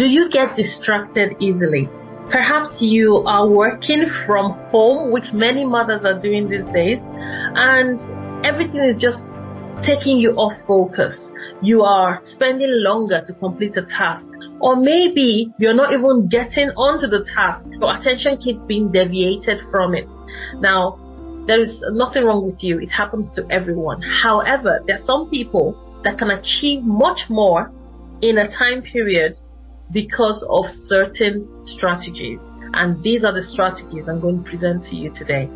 Do you get distracted easily? Perhaps you are working from home, which many mothers are doing these days, and everything is just taking you off focus. You are spending longer to complete a task. Or maybe you're not even getting onto the task. Your attention keeps being deviated from it. Now, there is nothing wrong with you. It happens to everyone. However, there are some people that can achieve much more in a time period because of certain strategies. And these are the strategies I'm going to present to you today.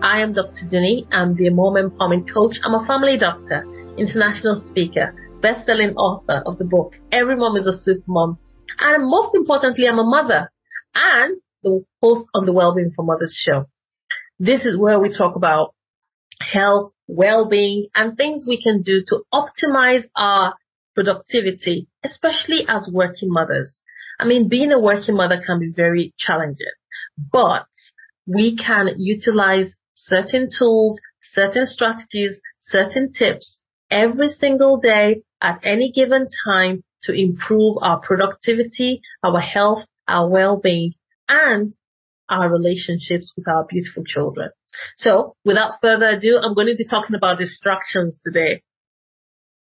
I am Dr. Dunni. I'm the mom empowerment coach. I'm a family doctor, international speaker, best-selling author of the book Every Mom is a Super Mom. And most importantly, I'm a mother and the host on the Wellbeing for Mothers show. This is where we talk about health, well-being, and things we can do to optimize our productivity, especially as working mothers. I mean, being a working mother can be very challenging, but we can utilize certain tools, certain strategies, certain tips every single day at any given time to improve our productivity, our health, our well-being, and our relationships with our beautiful children. So without further ado, I'm going to be talking about distractions today.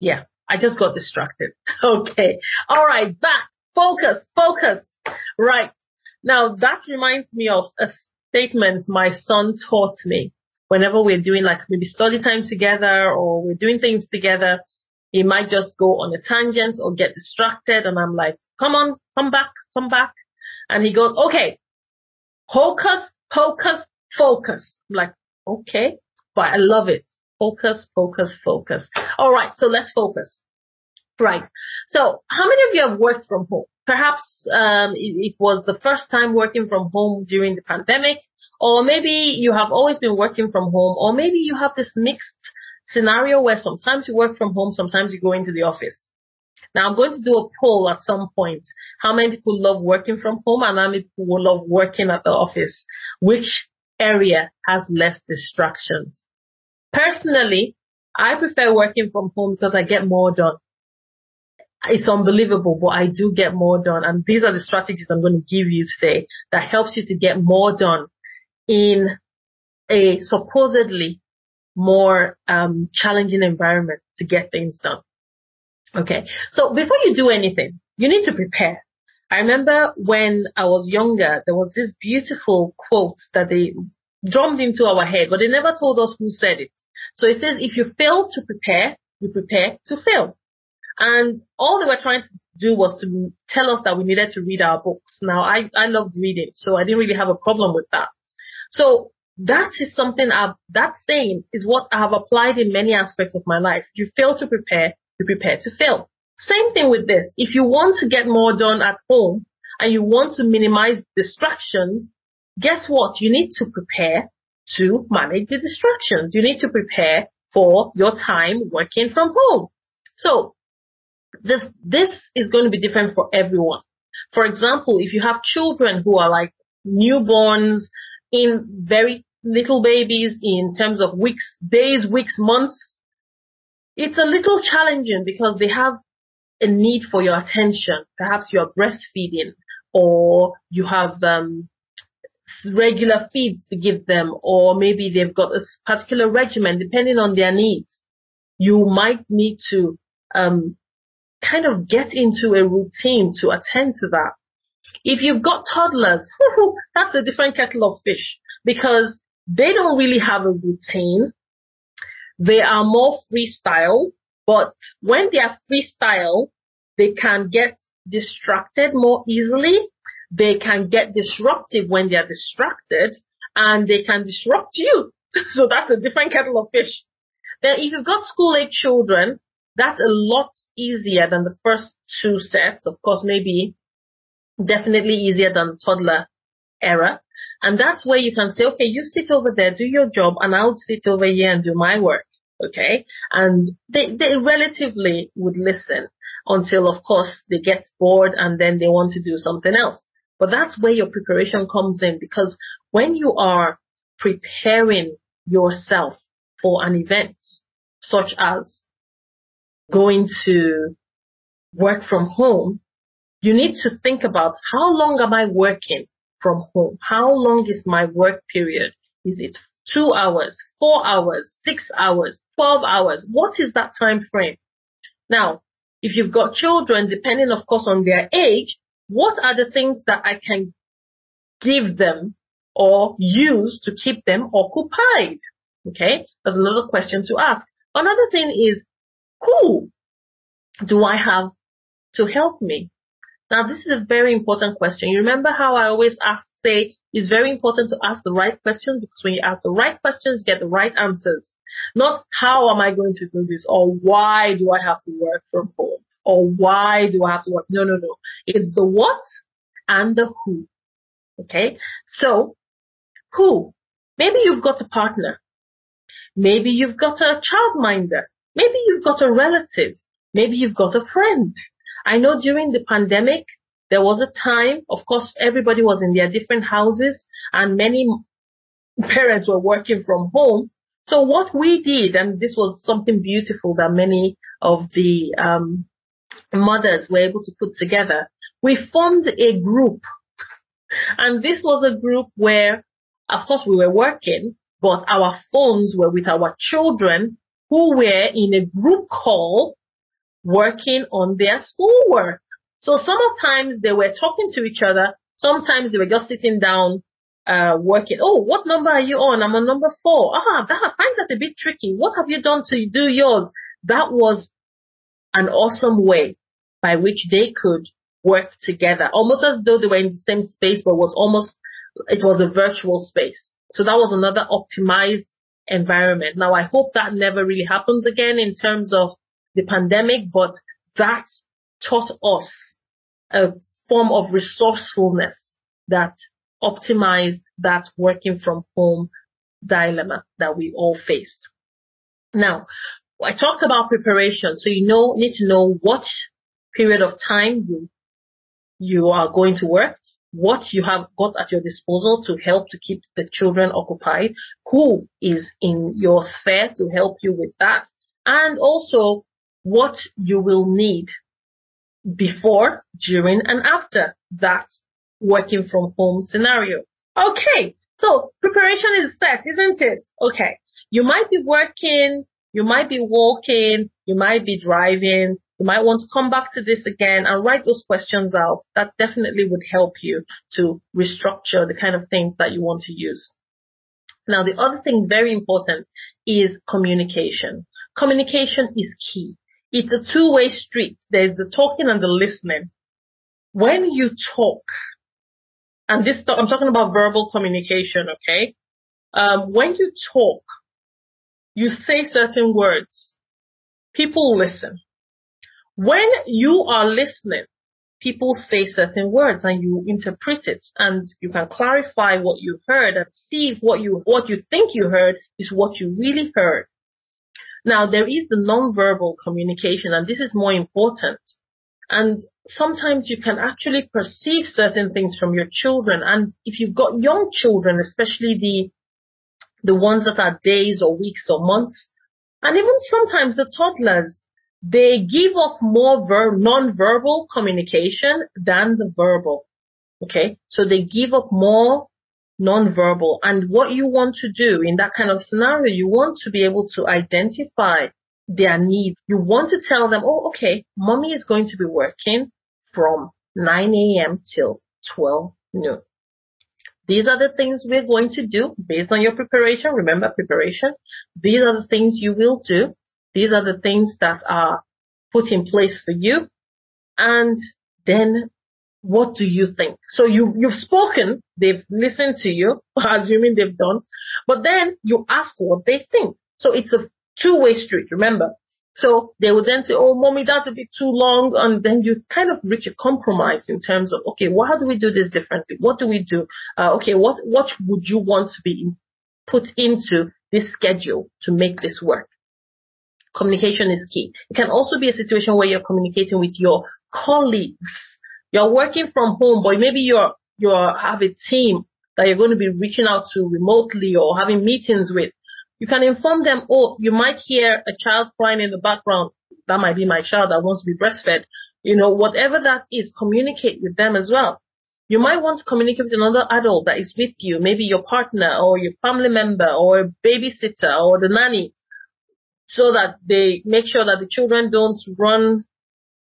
Yeah, I just got distracted. Okay. All right. Back. Focus. Focus. Right. Now that reminds me of a statement my son taught me whenever we're doing like maybe study time together or we're doing things together. He might just go on a tangent or get distracted and I'm like, come on, come back, come back. And he goes, okay, focus, focus, focus. I'm like, okay, but I love it. Focus, focus, focus. All right. So let's focus. Right. So how many of you have worked from home? Perhaps um, it, it, was the first time working from home during the pandemic, or maybe you have always been working from home, or maybe you have this mixed scenario where sometimes you work from home, sometimes you go into the office. Now I'm going to do a poll at some point. How many people love working from home and how many people love working at the office? Which area has less distractions? Personally, I prefer working from home because I get more done it's unbelievable, but I do get more done. And these are the strategies I'm going to give you today that helps you to get more done in a supposedly more um, challenging environment to get things done. Okay. So before you do anything, you need to prepare. I remember when I was younger, there was this beautiful quote that they drummed into our head, but they never told us who said it. So it says, if you fail to prepare, you prepare to fail. And all they were trying to do was to tell us that we needed to read our books. Now, I, I loved reading, so I didn't really have a problem with that. So that is something I've, that saying is what I have applied in many aspects of my life. If you fail to prepare, you prepare to fail. Same thing with this. If you want to get more done at home and you want to minimize distractions, guess what? You need to prepare to manage the distractions. You need to prepare for your time working from home. So this, this is going to be different for everyone. For example, if you have children who are like newborns in very little babies in terms of weeks, days, weeks, months, it's a little challenging because they have a need for your attention. Perhaps you're breastfeeding or you have um, regular feeds to give them or maybe they've got a particular regimen depending on their needs. You might need to um, kind of get into a routine to attend to that. If you've got toddlers, that's a different kettle of fish because they don't really have a routine. They are more freestyle, but when they are freestyle, they can get distracted more easily. They can get disruptive when they are distracted and they can disrupt you. so that's a different kettle of fish. Then if you've got school age children, that's a lot easier than the first two sets. Of course, maybe definitely easier than toddler era. And that's where you can say, okay, you sit over there, do your job, and I'll sit over here and do my work. Okay. And they, they relatively would listen until, of course, they get bored and then they want to do something else. But that's where your preparation comes in because when you are preparing yourself for an event such as going to work from home, you need to think about how long am I working from home? How long is my work period? Is it two hours, four hours, six hours, 12 hours? What is that time frame? Now, if you've got children, depending of course on their age, what are the things that I can give them or use to keep them occupied? Okay. That's another question to ask. Another thing is, who do I have to help me? Now, this is a very important question. You remember how I always ask, say, it's very important to ask the right questions because when you ask the right questions, you get the right answers. Not how am I going to do this or why do I have to work from home or why do I have to work? No, no, no. It's the what and the who. Okay. So who? Maybe you've got a partner. Maybe you've got a childminder. Maybe you've got a relative. Maybe you've got a friend. I know during the pandemic, there was a time, of course, everybody was in their different houses and many parents were working from home. So what we did, and this was something beautiful that many of the um, mothers were able to put together, we formed a group. And this was a group where, of course, we were working, but our phones were with our children who were in a group call working on their schoolwork. So sometimes they were talking to each other. Sometimes they were just sitting down, uh, working. Oh, what number are you on? I'm on number four. Ah, that, I find that a bit tricky. What have you done to do yours? That was an awesome way by which they could work together, almost as though they were in the same space, but was almost, it was a virtual space. So that was another optimized environment. Now I hope that never really happens again in terms of the pandemic, but that taught us a form of resourcefulness that optimized that working from home dilemma that we all faced. Now, I talked about preparation. So you know, need to know what period of time you, you are going to work, what you have got at your disposal to help to keep the children occupied, who is in your sphere to help you with that, and also what you will need before, during, and after that working from home scenario. Okay, so preparation is set, isn't it? Okay, you might be working, you might be walking, you might be driving, you might want to come back to this again and write those questions out. That definitely would help you to restructure the kind of things that you want to use. Now, the other thing very important is communication. Communication is key. It's a two-way street. There's the talking and the listening. When you talk, and this, I'm talking about verbal communication, okay? Um, when you talk, you say certain words. People listen. When you are listening, people say certain words and you interpret it and you can clarify what you heard and see if what you, what you think you heard is what you really heard. Now there is the non-verbal communication and this is more important. And sometimes you can actually perceive certain things from your children. And if you've got young children, especially the, the ones that are days or weeks or months, and even sometimes the toddlers, they give off more ver- non-verbal communication than the verbal. Okay. So they give up more non-verbal and what you want to do in that kind of scenario, you want to be able to identify their needs. You want to tell them, oh, okay, mommy is going to be working from 9 a.m. till 12 noon. These are the things we're going to do based on your preparation. Remember preparation. These are the things you will do these are the things that are put in place for you. And then what do you think? So you, you've spoken, they've listened to you, assuming they've done, but then you ask what they think. So it's a two-way street, remember? So they would then say, oh, mommy, that's a bit too long. And then you kind of reach a compromise in terms of, okay, well, how do we do this differently? What do we do? Uh, okay, what, what would you want to be put into this schedule to make this work? communication is key. It can also be a situation where you're communicating with your colleagues. You're working from home, but maybe you're, you have a team that you're going to be reaching out to remotely or having meetings with. You can inform them, oh, you might hear a child crying in the background. That might be my child that wants to be breastfed. You know, whatever that is, communicate with them as well. You might want to communicate with another adult that is with you, maybe your partner or your family member or a babysitter or the nanny, so that they make sure that the children don't run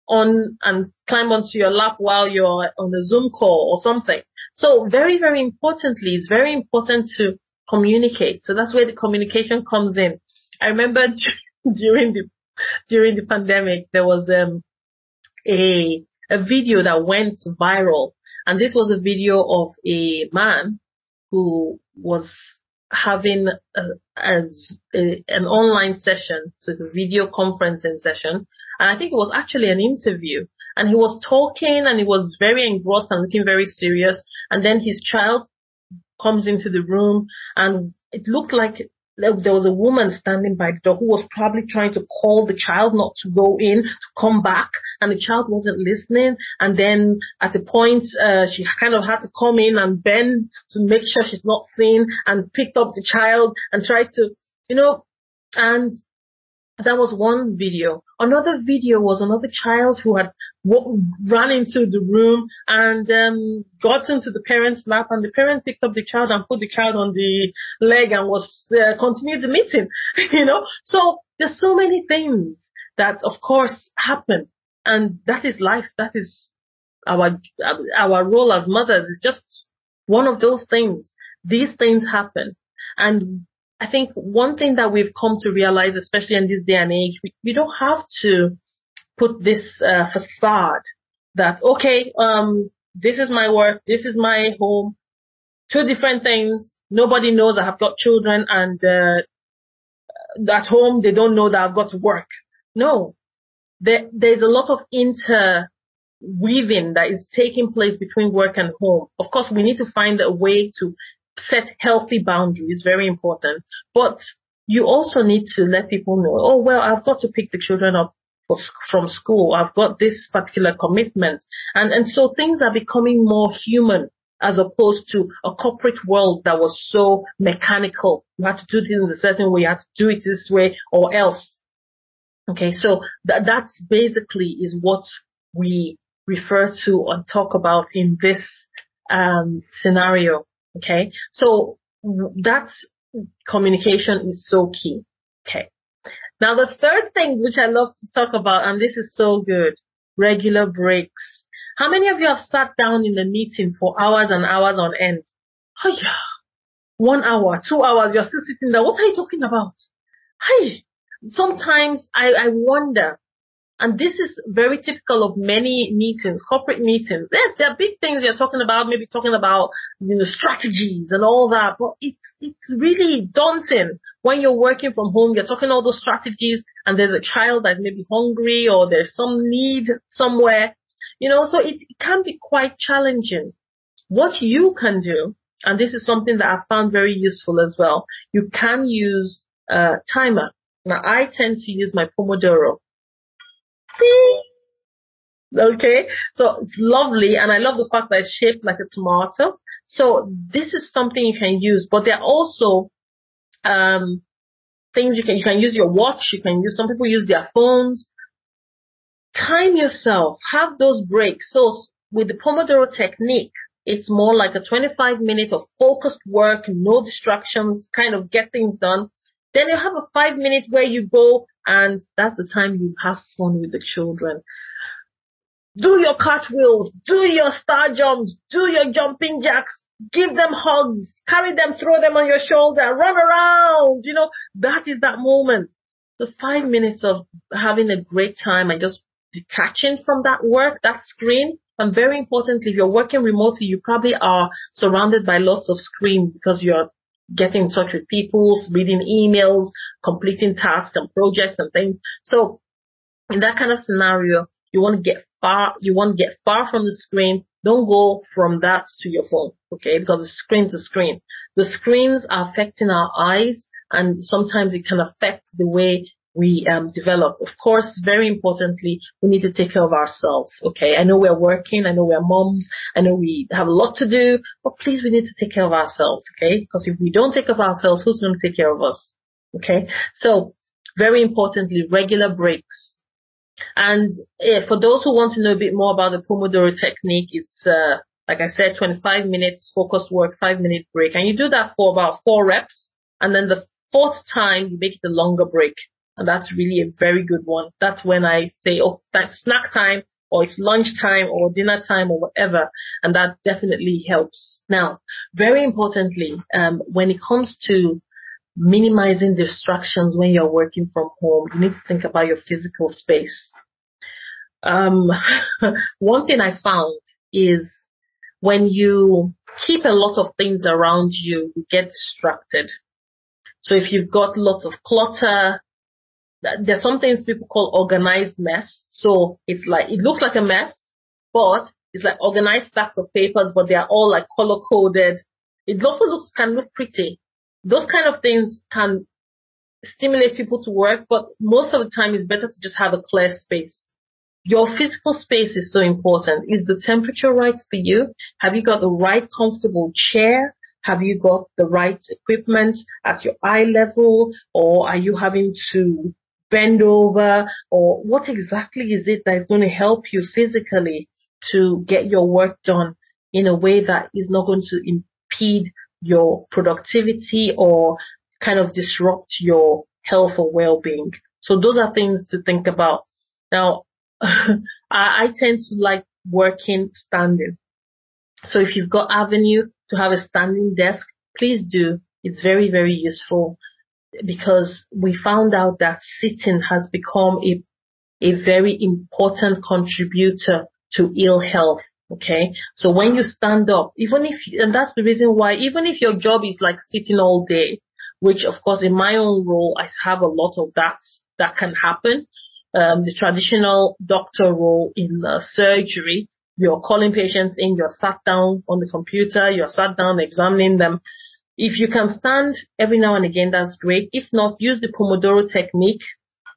on and climb onto your lap while you're on a Zoom call or something. So very, very importantly, it's very important to communicate. So that's where the communication comes in. I remember during the during the pandemic, there was um, a a video that went viral and this was a video of a man who was having a, as a, an online session. So it's a video conferencing session. And I think it was actually an interview. And he was talking and he was very engrossed and looking very serious. And then his child comes into the room and it looked like there was a woman standing by the door who was probably trying to call the child not to go in, to come back, and the child wasn't listening. And then at the point, uh, she kind of had to come in and bend to make sure she's not seen and picked up the child and tried to, you know, and that was one video. Another video was another child who had w- run into the room and um, got into the parent's lap, and the parent picked up the child and put the child on the leg and was uh, continued the meeting. you know, so there's so many things that, of course, happen, and that is life. That is our our role as mothers. Is just one of those things. These things happen, and I think one thing that we've come to realize, especially in this day and age, we, we don't have to put this uh, facade that okay, um, this is my work, this is my home, two different things. Nobody knows I have got children, and uh, at home they don't know that I've got to work. No, there, there's a lot of interweaving that is taking place between work and home. Of course, we need to find a way to set healthy boundaries, very important. But you also need to let people know, oh, well, I've got to pick the children up from school. I've got this particular commitment. And, and so things are becoming more human as opposed to a corporate world that was so mechanical. You had to do things a certain way. You had to do it this way or else. Okay. So that, that's basically is what we refer to and talk about in this um, scenario. Okay. So that communication is so key. Okay. Now the third thing which I love to talk about, and this is so good, regular breaks. How many of you have sat down in a meeting for hours and hours on end? Oh yeah. One hour, two hours, you're still sitting there. What are you talking about? Hi. sometimes I, I wonder, and this is very typical of many meetings, corporate meetings. Yes, there are big things you're talking about, maybe talking about, you know, strategies and all that, but it's, it's really daunting when you're working from home. You're talking all those strategies and there's a child that may be hungry or there's some need somewhere, you know, so it, it can be quite challenging. What you can do, and this is something that I found very useful as well, you can use a timer. Now I tend to use my Pomodoro Okay, so it's lovely, and I love the fact that it's shaped like a tomato. So this is something you can use, but there are also um, things you can you can use your watch. You can use some people use their phones. Time yourself. Have those breaks. So with the Pomodoro technique, it's more like a 25 minute of focused work, no distractions, kind of get things done. Then you have a five minute where you go and that's the time you have fun with the children. Do your cartwheels, do your star jumps, do your jumping jacks, give them hugs, carry them, throw them on your shoulder, run around, you know, that is that moment. The five minutes of having a great time and just detaching from that work, that screen, and very importantly, if you're working remotely, you probably are surrounded by lots of screens because you're getting in touch with people, reading emails, completing tasks and projects and things. So in that kind of scenario, you want to get far, you want to get far from the screen. Don't go from that to your phone, okay? Because it's screen to screen. The screens are affecting our eyes and sometimes it can affect the way we um, develop. Of course, very importantly, we need to take care of ourselves. Okay, I know we're working. I know we're moms. I know we have a lot to do, but please, we need to take care of ourselves. Okay, because if we don't take care of ourselves, who's going to take care of us? Okay, so very importantly, regular breaks. And uh, for those who want to know a bit more about the Pomodoro technique, it's uh, like I said, 25 minutes focused work, five minute break, and you do that for about four reps, and then the fourth time you make it a longer break, and that's really a very good one. That's when I say, oh, that's snack time, or it's lunchtime, or dinner time, or whatever, and that definitely helps. Now, very importantly, um, when it comes to minimizing distractions when you're working from home, you need to think about your physical space. Um, one thing I found is when you keep a lot of things around you, you get distracted. So if you've got lots of clutter, there's some things people call organized mess. So it's like, it looks like a mess, but it's like organized stacks of papers, but they are all like color coded. It also looks, can look pretty, those kind of things can stimulate people to work, but most of the time it's better to just have a clear space. Your physical space is so important. Is the temperature right for you? Have you got the right comfortable chair? Have you got the right equipment at your eye level? Or are you having to bend over? Or what exactly is it that is going to help you physically to get your work done in a way that is not going to impede your productivity or kind of disrupt your health or well-being. So those are things to think about. Now, I, I tend to like working standing. So if you've got avenue to have a standing desk, please do. It's very, very useful because we found out that sitting has become a, a very important contributor to ill health Okay. So when you stand up, even if, and that's the reason why, even if your job is like sitting all day, which of course in my own role, I have a lot of that, that can happen. Um, the traditional doctor role in uh, surgery, you're calling patients in, you're sat down on the computer, you're sat down examining them. If you can stand every now and again, that's great. If not, use the Pomodoro technique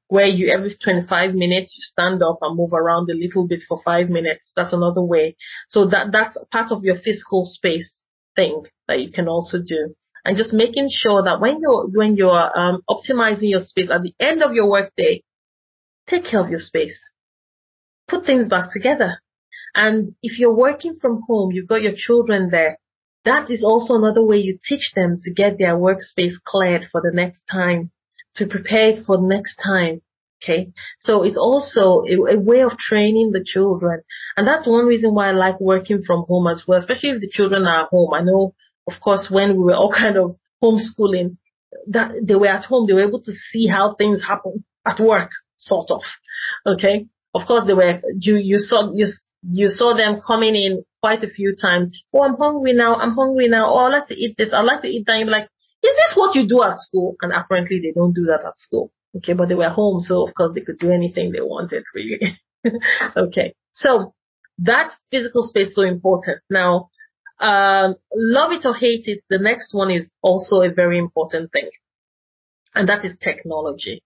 where you every 25 minutes you stand up and move around a little bit for five minutes. That's another way. So that that's part of your physical space thing that you can also do. And just making sure that when you're when you're um, optimizing your space at the end of your workday, take care of your space. Put things back together. And if you're working from home, you've got your children there. That is also another way you teach them to get their workspace cleared for the next time to prepare for next time. Okay. So it's also a, a, way of training the children. And that's one reason why I like working from home as well, especially if the children are at home. I know, of course, when we were all kind of homeschooling, that they were at home, they were able to see how things happen at work, sort of. Okay. Of course, they were, you, you saw, you, you saw them coming in quite a few times. Oh, I'm hungry now. I'm hungry now. Oh, I'd like to eat this. I'd like to eat that. You're like, is this what you do at school? And apparently they don't do that at school. Okay, but they were home, so of course they could do anything they wanted, really. okay, so that physical space so important. Now, um, love it or hate it, the next one is also a very important thing, and that is technology.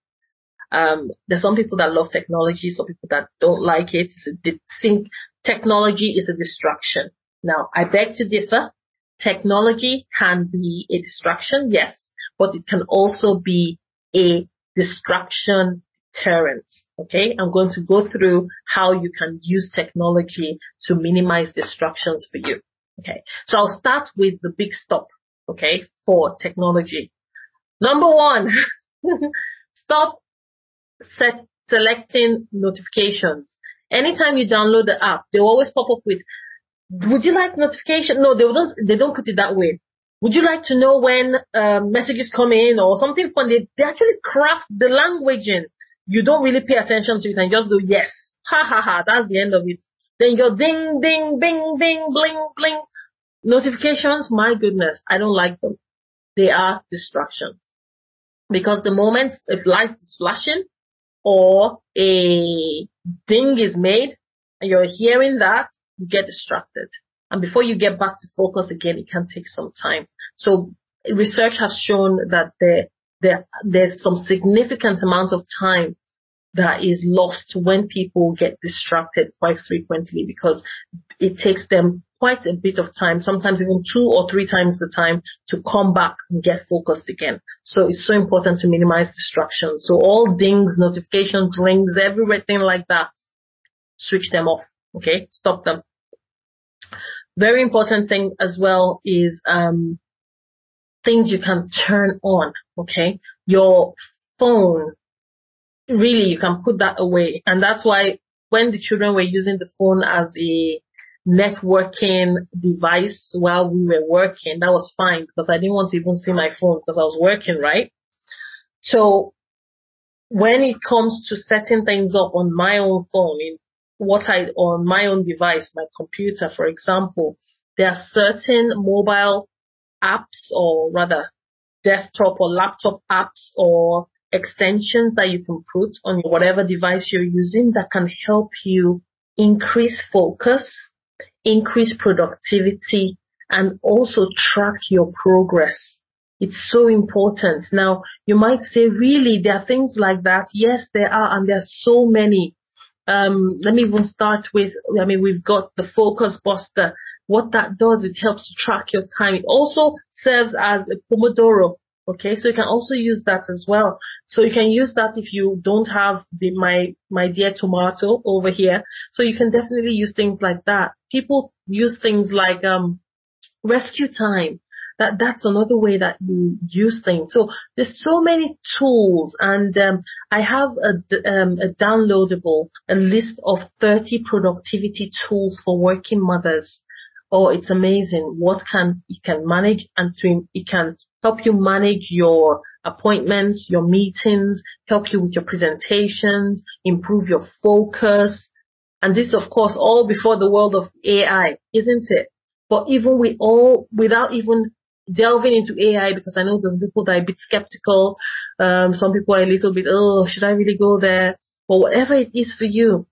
Um, there's some people that love technology, some people that don't like it. They think technology is a distraction. Now, I beg to differ. Technology can be a distraction, yes, but it can also be a distraction deterrent. Okay, I'm going to go through how you can use technology to minimize distractions for you. Okay, so I'll start with the big stop. Okay, for technology. Number one, stop set selecting notifications. Anytime you download the app, they always pop up with would you like notification? No, they don't. They don't put it that way. Would you like to know when uh, messages come in or something fun? They, they actually craft the language in. You don't really pay attention to it and just do yes. Ha ha ha. That's the end of it. Then you go ding ding bing bing bling bling. Notifications. My goodness, I don't like them. They are distractions because the moment a light is flashing or a ding is made and you're hearing that you get distracted. And before you get back to focus again, it can take some time. So research has shown that there, there, there's some significant amount of time that is lost when people get distracted quite frequently because it takes them quite a bit of time, sometimes even two or three times the time to come back and get focused again. So it's so important to minimize distractions. So all dings, notifications, rings, everything like that, switch them off. Okay. Stop them. Very important thing as well is, um, things you can turn on. Okay. Your phone, really, you can put that away. And that's why when the children were using the phone as a networking device while we were working, that was fine because I didn't want to even see my phone because I was working, right? So when it comes to setting things up on my own phone, in what I, on my own device, my computer, for example, there are certain mobile apps or rather desktop or laptop apps or extensions that you can put on whatever device you're using that can help you increase focus, increase productivity, and also track your progress. It's so important. Now, you might say, really, there are things like that. Yes, there are, and there are so many. Um, let me even start with, I mean, we've got the focus buster. What that does, it helps track your time. It also serves as a Pomodoro Okay, so you can also use that as well. So you can use that if you don't have the my my dear tomato over here. So you can definitely use things like that. People use things like um RescueTime. That that's another way that you use things. So there's so many tools, and um, I have a um, a downloadable a list of 30 productivity tools for working mothers. Oh, it's amazing what can it can manage and to it can help you manage your appointments, your meetings, help you with your presentations, improve your focus. And this, of course, all before the world of AI, isn't it? But even with all, without even delving into AI, because I know there's people that are a bit skeptical. Um, some people are a little bit, oh, should I really go there? But whatever it is for you,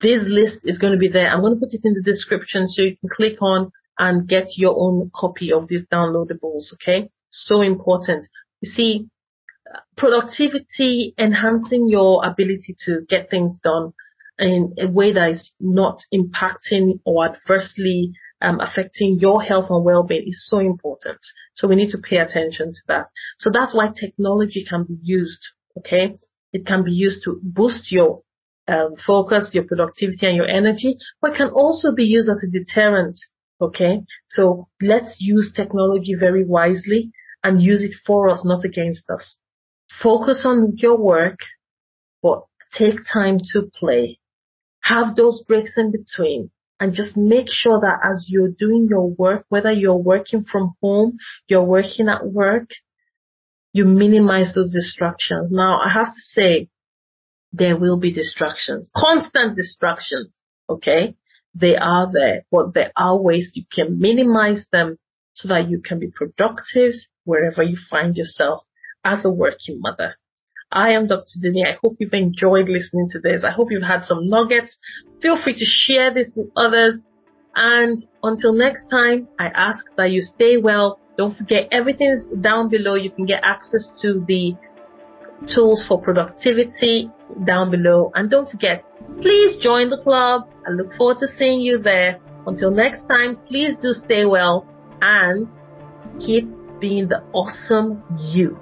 this list is going to be there. I'm going to put it in the description so you can click on and get your own copy of these downloadables. Okay so important. You see, productivity, enhancing your ability to get things done in a way that is not impacting or adversely um, affecting your health and well-being is so important. So we need to pay attention to that. So that's why technology can be used. Okay, it can be used to boost your um, focus, your productivity, and your energy, but can also be used as a deterrent. Okay, so let's use technology very wisely and use it for us, not against us. Focus on your work, but take time to play. Have those breaks in between and just make sure that as you're doing your work, whether you're working from home, you're working at work, you minimize those distractions. Now, I have to say, there will be distractions, constant distractions, okay? They are there, but there are ways you can minimize them so that you can be productive wherever you find yourself as a working mother. I am Dr. Dunni. I hope you've enjoyed listening to this. I hope you've had some nuggets. Feel free to share this with others. And until next time, I ask that you stay well. Don't forget everything is down below. You can get access to the tools for productivity down below. And don't forget, please join the club. I look forward to seeing you there. Until next time, please do stay well and keep being the awesome you.